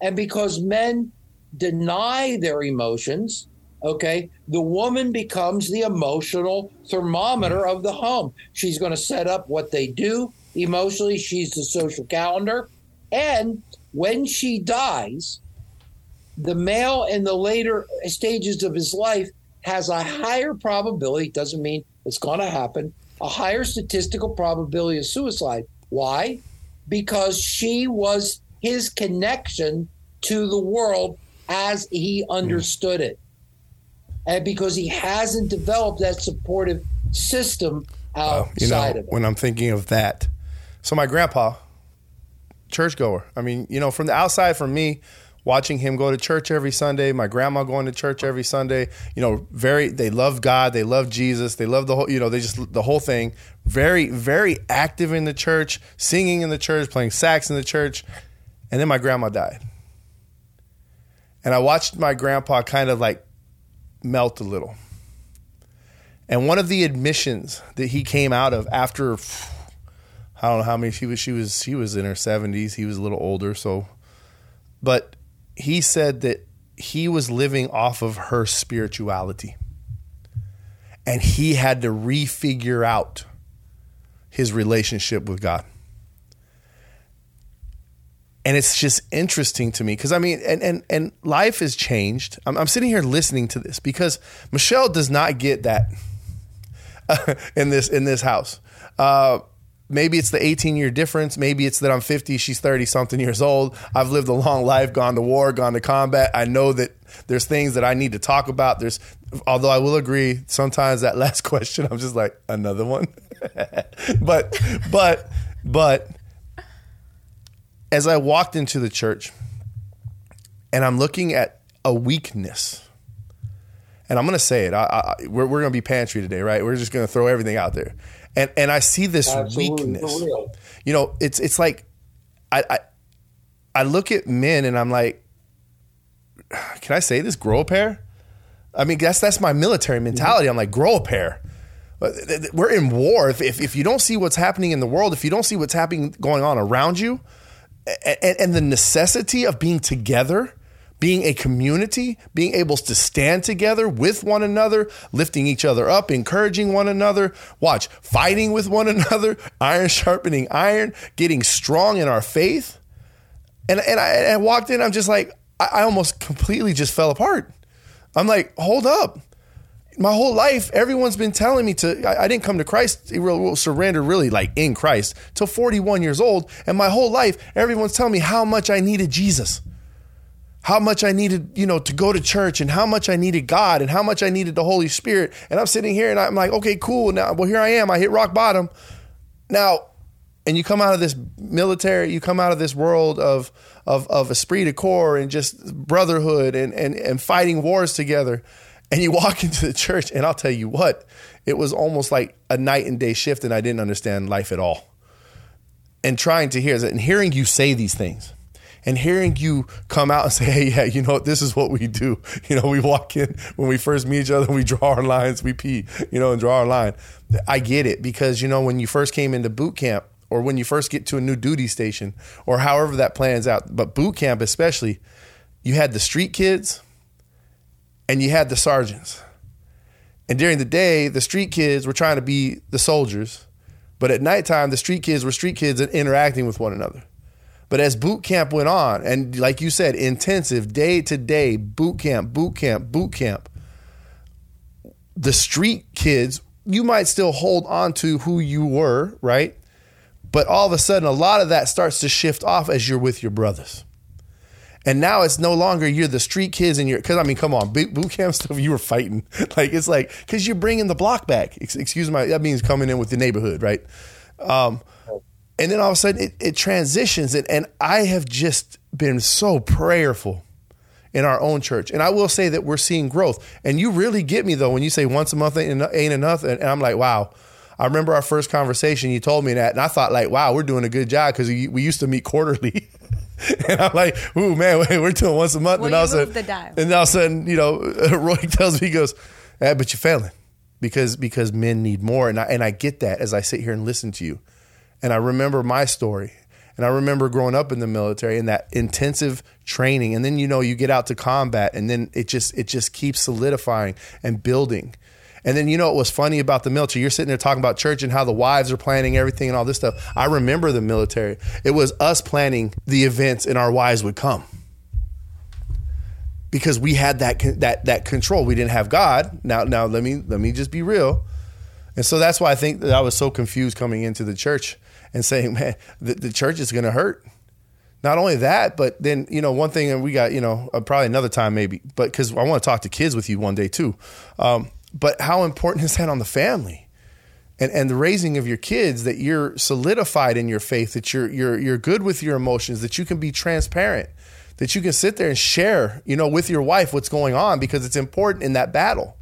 And because men deny their emotions, okay, the woman becomes the emotional thermometer of the home. She's going to set up what they do emotionally, she's the social calendar. And when she dies, the male in the later stages of his life has a higher probability, doesn't mean it's going to happen, a higher statistical probability of suicide. Why? because she was his connection to the world as he understood it. And because he hasn't developed that supportive system outside you know, of it. When I'm thinking of that, so my grandpa, churchgoer. I mean, you know, from the outside, from me, watching him go to church every Sunday, my grandma going to church every Sunday, you know, very they love God, they love Jesus, they love the whole, you know, they just the whole thing. Very very active in the church, singing in the church, playing sax in the church. And then my grandma died. And I watched my grandpa kind of like melt a little. And one of the admissions that he came out of after I don't know how many she was she was she was in her 70s, he was a little older, so but he said that he was living off of her spirituality. And he had to refigure out his relationship with God. And it's just interesting to me because I mean, and, and, and life has changed. I'm, I'm sitting here listening to this because Michelle does not get that in this in this house. Uh, maybe it's the 18 year difference. Maybe it's that I'm 50, she's 30 something years old. I've lived a long life, gone to war, gone to combat. I know that there's things that I need to talk about. There's, although I will agree, sometimes that last question, I'm just like, another one. but, but, but as I walked into the church and I'm looking at a weakness, and I'm going to say it, I, I, we're, we're going to be pantry today, right? We're just going to throw everything out there and and I see this Absolutely, weakness. You know, it's it's like I, I I look at men and I'm like, can I say this? Grow a pair. I mean, that's that's my military mm-hmm. mentality. I'm like, grow a pair. We're in war. If, if, if you don't see what's happening in the world, if you don't see what's happening going on around you, and, and the necessity of being together, being a community, being able to stand together with one another, lifting each other up, encouraging one another, watch, fighting with one another, iron sharpening iron, getting strong in our faith. And, and I, I walked in, I'm just like, I, I almost completely just fell apart. I'm like, hold up. My whole life, everyone's been telling me to. I, I didn't come to Christ, surrender really like in Christ till 41 years old. And my whole life, everyone's telling me how much I needed Jesus how much I needed, you know, to go to church and how much I needed God and how much I needed the Holy Spirit. And I'm sitting here and I'm like, okay, cool. Now, well, here I am. I hit rock bottom. Now, and you come out of this military, you come out of this world of of of esprit de corps and just brotherhood and and and fighting wars together, and you walk into the church, and I'll tell you what, it was almost like a night and day shift, and I didn't understand life at all. And trying to hear and hearing you say these things and hearing you come out and say, hey, yeah, you know, this is what we do. You know, we walk in when we first meet each other, we draw our lines, we pee, you know, and draw our line. I get it because, you know, when you first came into boot camp or when you first get to a new duty station or however that plans out, but boot camp especially, you had the street kids and you had the sergeants. And during the day, the street kids were trying to be the soldiers. But at nighttime, the street kids were street kids and interacting with one another. But as boot camp went on, and like you said, intensive day to day, boot camp, boot camp, boot camp, the street kids, you might still hold on to who you were, right? But all of a sudden, a lot of that starts to shift off as you're with your brothers. And now it's no longer you're the street kids and you're, because I mean, come on, boot camp stuff, you were fighting. Like, it's like, because you're bringing the block back. Excuse my, that means coming in with the neighborhood, right? Um, and then all of a sudden it, it transitions and, and i have just been so prayerful in our own church and i will say that we're seeing growth and you really get me though when you say once a month ain't, ain't enough and, and i'm like wow i remember our first conversation you told me that and i thought like wow we're doing a good job because we, we used to meet quarterly and I'm like, ooh, man, we're doing once a month. And all of a sudden, and all of a sudden, you know, Roy tells me, he goes, eh, but you're failing because because men need more. And I, and I get that as I sit here and listen to you. And I remember my story. And I remember growing up in the military and that intensive training. And then, you know, you get out to combat and then it just, it just keeps solidifying and building. And then, you know, what was funny about the military? You're sitting there talking about church and how the wives are planning everything and all this stuff. I remember the military. It was us planning the events and our wives would come because we had that, that, that control. We didn't have God. Now, now let me, let me just be real. And so that's why I think that I was so confused coming into the church and saying, man, the, the church is going to hurt. Not only that, but then, you know, one thing, and we got, you know, uh, probably another time maybe, but because I want to talk to kids with you one day too. Um, but how important is that on the family? And, and the raising of your kids that you're solidified in your faith, that you're, you're, you're good with your emotions, that you can be transparent, that you can sit there and share, you know, with your wife what's going on because it's important in that battle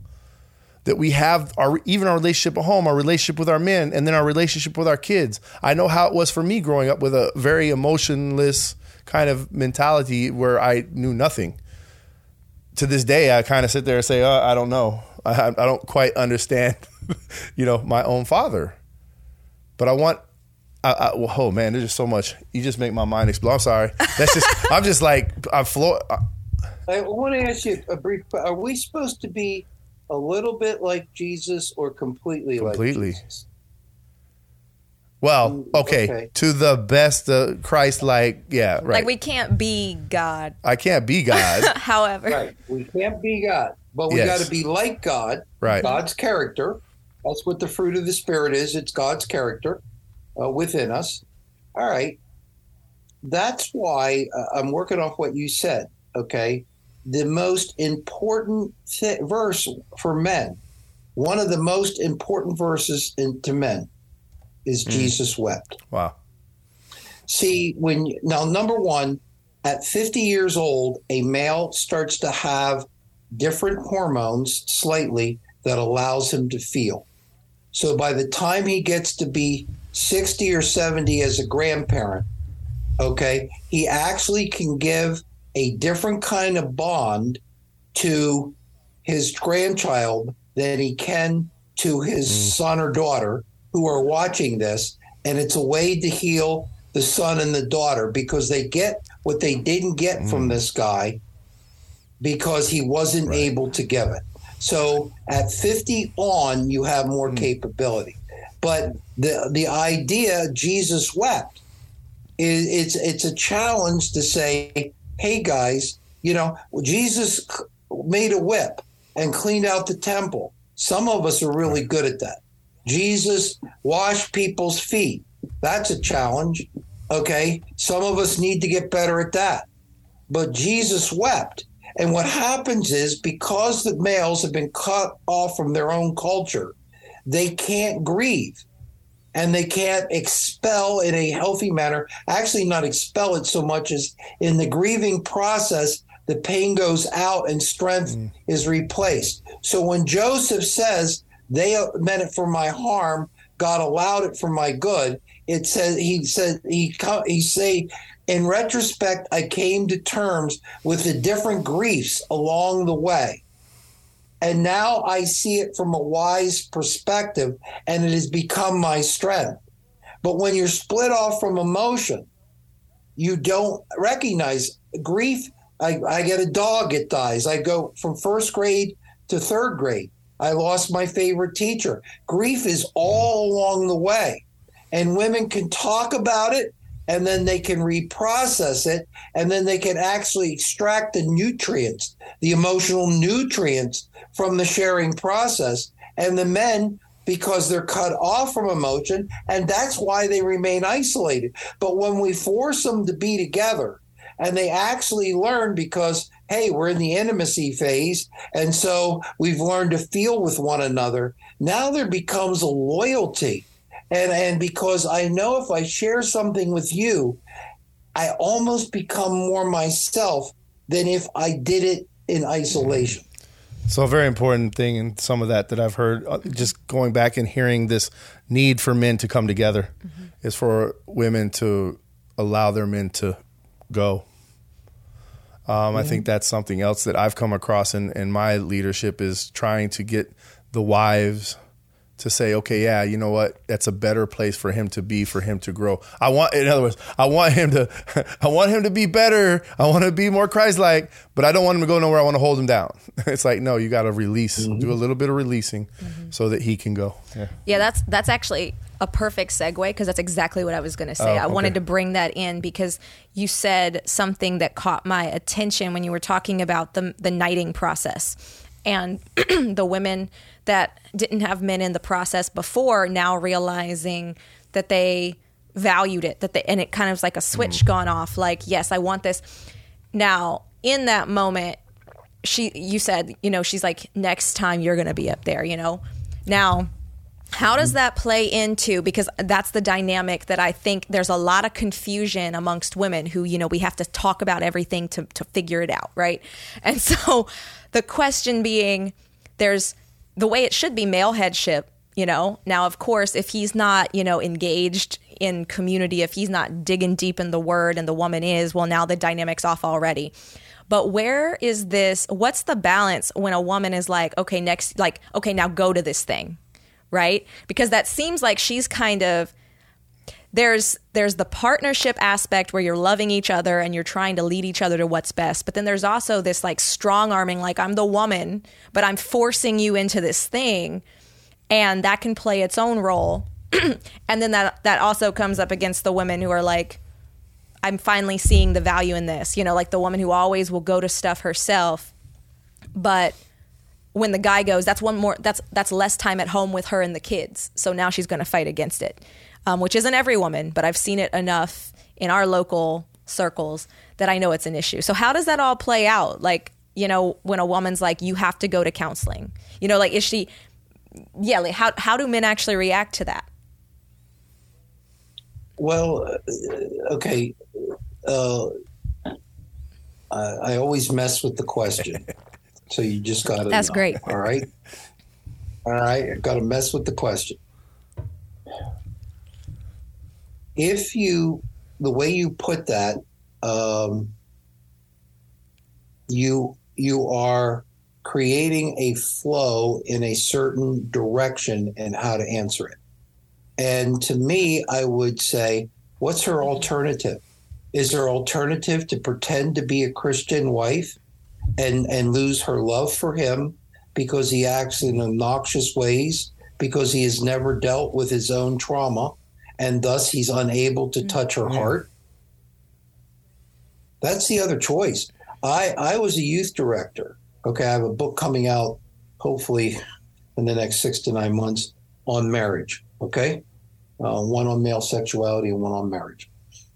that we have our even our relationship at home, our relationship with our men, and then our relationship with our kids. I know how it was for me growing up with a very emotionless kind of mentality where I knew nothing. To this day, I kind of sit there and say, oh, "I don't know. I, I don't quite understand, you know, my own father." But I want I, I, well, oh man, there's just so much. You just make my mind explode. I'm sorry. That's just. I'm just like I'm floored. I want to ask you a brief. Are we supposed to be a little bit like Jesus or completely, completely. like Jesus? Well, mm, okay. okay. To the best uh, Christ like, yeah, right. Like we can't be God. I can't be God. However. Right. We can't be God. But we yes. got to be like God. Right. God's character. That's what the fruit of the Spirit is. It's God's character uh, within us. All right. That's why uh, I'm working off what you said. Okay the most important th- verse for men, one of the most important verses in, to men, is mm. Jesus wept. Wow. See, when now number one, at 50 years old, a male starts to have different hormones slightly that allows him to feel. So by the time he gets to be 60 or 70 as a grandparent, okay, he actually can give a different kind of bond to his grandchild than he can to his mm. son or daughter who are watching this. And it's a way to heal the son and the daughter because they get what they didn't get mm. from this guy because he wasn't right. able to give it. So at 50 on, you have more mm. capability. But the the idea Jesus wept is it's it's a challenge to say, hey guys, you know, Jesus made a whip and cleaned out the temple. Some of us are really good at that. Jesus washed people's feet. That's a challenge. Okay. Some of us need to get better at that. But Jesus wept. And what happens is because the males have been cut off from their own culture, they can't grieve and they can't expel in a healthy manner. Actually, not expel it so much as in the grieving process, the pain goes out and strength mm. is replaced. So when Joseph says, they meant it for my harm, God allowed it for my good, it says he said he he say in retrospect I came to terms with the different griefs along the way. And now I see it from a wise perspective and it has become my strength. But when you're split off from emotion, you don't recognize grief. I, I get a dog, it dies. I go from first grade to third grade. I lost my favorite teacher. Grief is all along the way and women can talk about it and then they can reprocess it and then they can actually extract the nutrients the emotional nutrients from the sharing process. And the men because they're cut off from emotion and that's why they remain isolated. But when we force them to be together and they actually learn because hey we're in the intimacy phase and so we've learned to feel with one another now there becomes a loyalty and and because I know if I share something with you, I almost become more myself than if I did it in isolation. So a very important thing in some of that that I've heard, uh, just going back and hearing this need for men to come together, mm-hmm. is for women to allow their men to go. Um, mm-hmm. I think that's something else that I've come across in, in my leadership is trying to get the wives to say, okay, yeah, you know what? That's a better place for him to be, for him to grow. I want, in other words, I want him to, I want him to be better. I want to be more Christ-like, but I don't want him to go nowhere. I want to hold him down. it's like, no, you got to release, mm-hmm. do a little bit of releasing, mm-hmm. so that he can go. Yeah, yeah that's that's actually a perfect segue because that's exactly what I was going to say. Oh, I wanted to bring that in because you said something that caught my attention when you were talking about the the knighting process and the women that didn't have men in the process before now realizing that they valued it that they and it kind of was like a switch mm. gone off like yes i want this now in that moment she you said you know she's like next time you're gonna be up there you know now how does that play into because that's the dynamic that I think there's a lot of confusion amongst women who, you know, we have to talk about everything to, to figure it out, right? And so the question being there's the way it should be male headship, you know. Now, of course, if he's not, you know, engaged in community, if he's not digging deep in the word and the woman is, well, now the dynamic's off already. But where is this? What's the balance when a woman is like, okay, next, like, okay, now go to this thing, right? Because that seems like she's kind of there's there's the partnership aspect where you're loving each other and you're trying to lead each other to what's best. But then there's also this like strong arming like i'm the woman but i'm forcing you into this thing and that can play its own role. And then that that also comes up against the women who are like i'm finally seeing the value in this you know like the woman who always will go to stuff herself but when the guy goes that's one more that's that's less time at home with her and the kids. So now she's going to fight against it um, which isn't every woman, but I've seen it enough in our local circles that I know it's an issue. So how does that all play out? Like, you know, when a woman's like, you have to go to counseling, you know, like, is she, yeah, like how, how do men actually react to that? Well, uh, okay. Uh, I, I always mess with the question. So you just got to. That's know, great. All right. All right. Got to mess with the question if you the way you put that um, you you are creating a flow in a certain direction and how to answer it. And to me, I would say, what's her alternative? Is her alternative to pretend to be a Christian wife and, and lose her love for him because he acts in obnoxious ways, because he has never dealt with his own trauma, and thus he's unable to touch her heart? That's the other choice. I, I was a youth director. Okay, I have a book coming out hopefully in the next six to nine months on marriage. Okay, uh, one on male sexuality and one on marriage.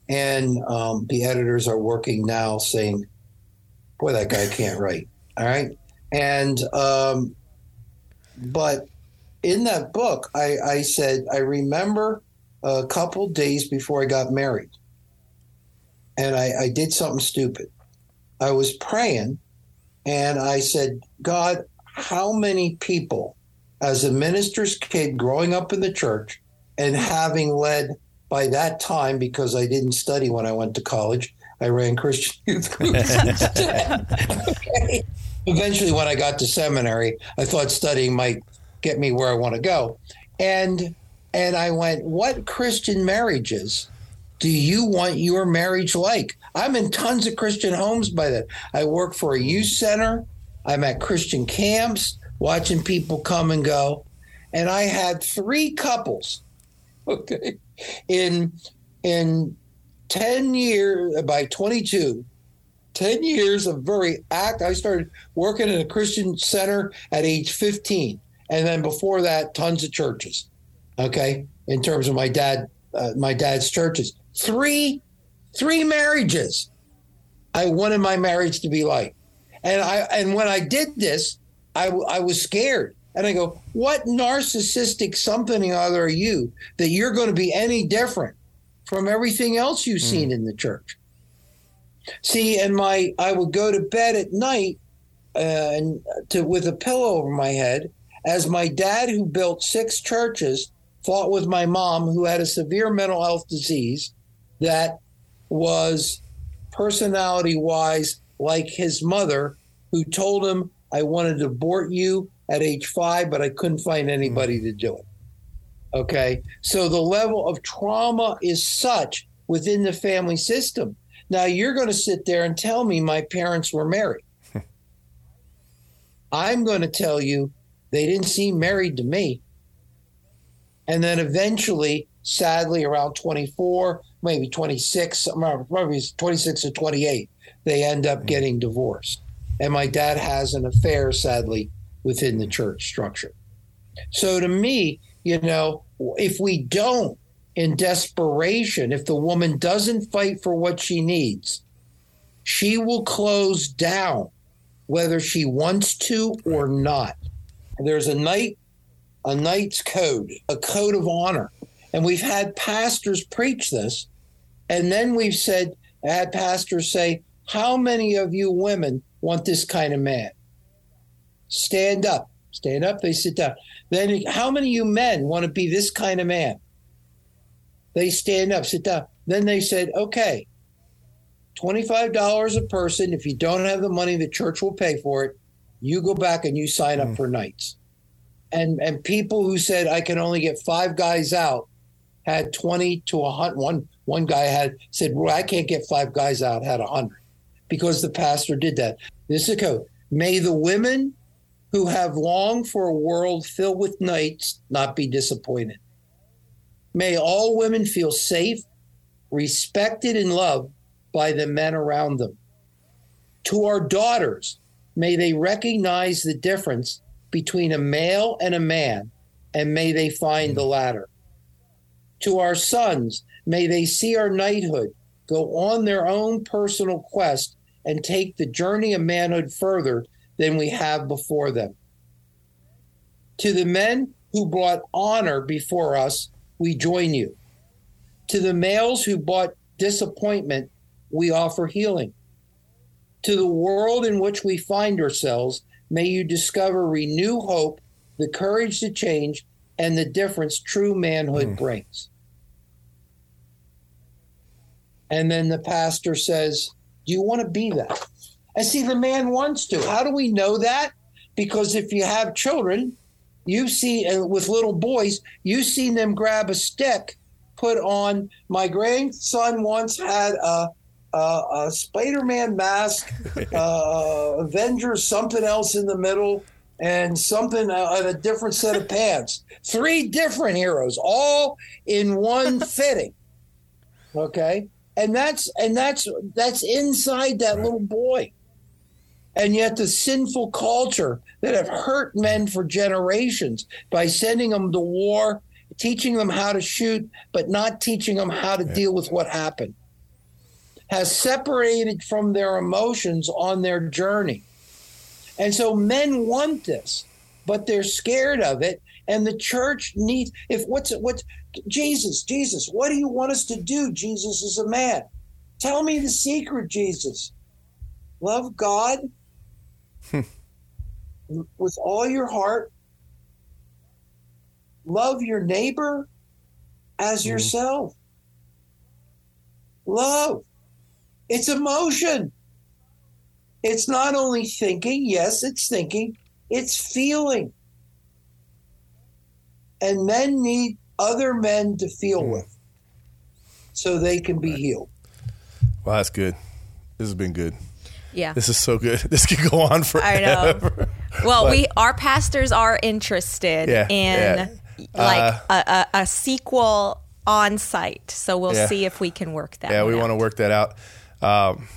And um, the editors are working now saying, boy, that guy can't write. All right. And, um, but in that book, I, I said, I remember a couple days before I got married, and I, I did something stupid. I was praying and I said, God, how many people, as a minister's kid growing up in the church and having led by that time, because I didn't study when I went to college, I ran Christian youth groups. okay. Eventually, when I got to seminary, I thought studying might get me where I want to go. And and I went, what Christian marriages do you want your marriage like? I'm in tons of Christian homes by that. I work for a youth center. I'm at Christian camps, watching people come and go. And I had three couples, okay, in in 10 years by 22 10 years of very act i started working in a christian center at age 15 and then before that tons of churches okay in terms of my dad uh, my dad's churches. Three three marriages. I wanted my marriage to be like. And i and when i did this i i was scared. And i go what narcissistic something or other are you that you're going to be any different from everything else you've mm. seen in the church? See and my i would go to bed at night uh, and to with a pillow over my head as my dad who built six churches fought with my mom who had a severe mental health disease that was personality wise like his mother, who told him, I wanted to abort you at age five, but I couldn't find anybody to do it. Okay. So the level of trauma is such within the family system. Now you're going to sit there and tell me my parents were married. I'm going to tell you they didn't seem married to me. And then eventually, sadly, around 24, maybe 26, maybe 26 or 28, they end up hmm. getting divorced. And my dad has an affair, sadly, within the church structure. So to me, you know, if we don't, in desperation, if the woman doesn't fight for what she needs, she will close down whether she wants to or not. There's a knight, a knight's code, a code of honor. And we've had pastors preach this and then we've said, had pastors say, How many of you women want this kind of man? Stand up. Stand up. They sit down. Then, how many of you men want to be this kind of man? They stand up, sit down. Then they said, Okay, $25 a person. If you don't have the money, the church will pay for it. You go back and you sign up mm. for Knights. And, and people who said, I can only get five guys out had 20 to a 100. One, one guy had said, well, I can't get five guys out, had a 100 because the pastor did that. This is a code. May the women who have longed for a world filled with knights not be disappointed. May all women feel safe, respected, and loved by the men around them. To our daughters, may they recognize the difference between a male and a man, and may they find the mm. latter to our sons. May they see our knighthood, go on their own personal quest, and take the journey of manhood further than we have before them. To the men who brought honor before us, we join you. To the males who brought disappointment, we offer healing. To the world in which we find ourselves, may you discover renew hope, the courage to change, and the difference true manhood mm. brings. And then the pastor says, Do you want to be that? And see, the man wants to. How do we know that? Because if you have children, you see, and with little boys, you've seen them grab a stick, put on. My grandson once had a, a, a Spider Man mask, uh, Avengers, something else in the middle, and something uh, a different set of pants. Three different heroes, all in one fitting. Okay, and that's and that's that's inside that little boy. And yet the sinful culture that have hurt men for generations by sending them to war, teaching them how to shoot, but not teaching them how to deal with what happened, has separated from their emotions on their journey. And so men want this, but they're scared of it. And the church needs, if what's what's Jesus, Jesus, what do you want us to do? Jesus is a man. Tell me the secret, Jesus. Love God with all your heart. Love your neighbor as mm-hmm. yourself. Love. It's emotion. It's not only thinking, yes, it's thinking, it's feeling. And men need other men to feel mm. with so they can be healed. Well, that's good. This has been good. Yeah. This is so good. This could go on forever. I know. Well, but, we our pastors are interested yeah, in yeah. like uh, a, a, a, sequel on site. So we'll yeah. see if we can work that. Yeah, we out. want to work that out. Um,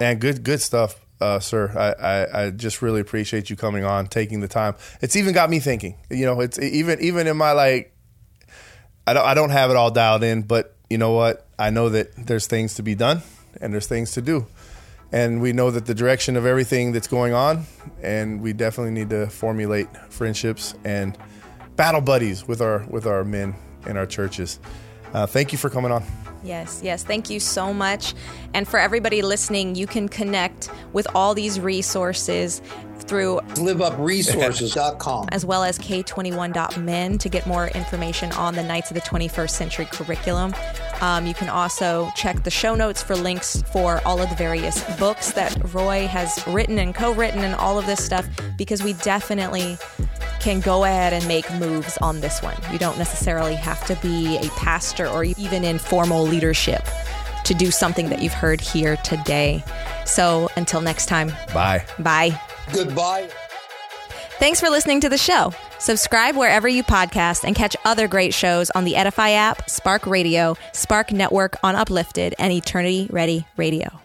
and good, good stuff, uh, sir. I, I, I, just really appreciate you coming on, taking the time. It's even got me thinking. You know, it's even even in my like, I don't I don't have it all dialed in, but you know what? I know that there's things to be done and there's things to do and we know that the direction of everything that's going on and we definitely need to formulate friendships and battle buddies with our with our men in our churches uh, thank you for coming on Yes, yes. Thank you so much. And for everybody listening, you can connect with all these resources through liveupresources.com as well as k21.men to get more information on the Knights of the 21st Century curriculum. Um, you can also check the show notes for links for all of the various books that Roy has written and co written and all of this stuff because we definitely can go ahead and make moves on this one. You don't necessarily have to be a pastor or even in formal leadership to do something that you've heard here today. So until next time, bye. Bye. Goodbye. Thanks for listening to the show. Subscribe wherever you podcast and catch other great shows on the Edify app, Spark Radio, Spark Network on Uplifted, and Eternity Ready Radio.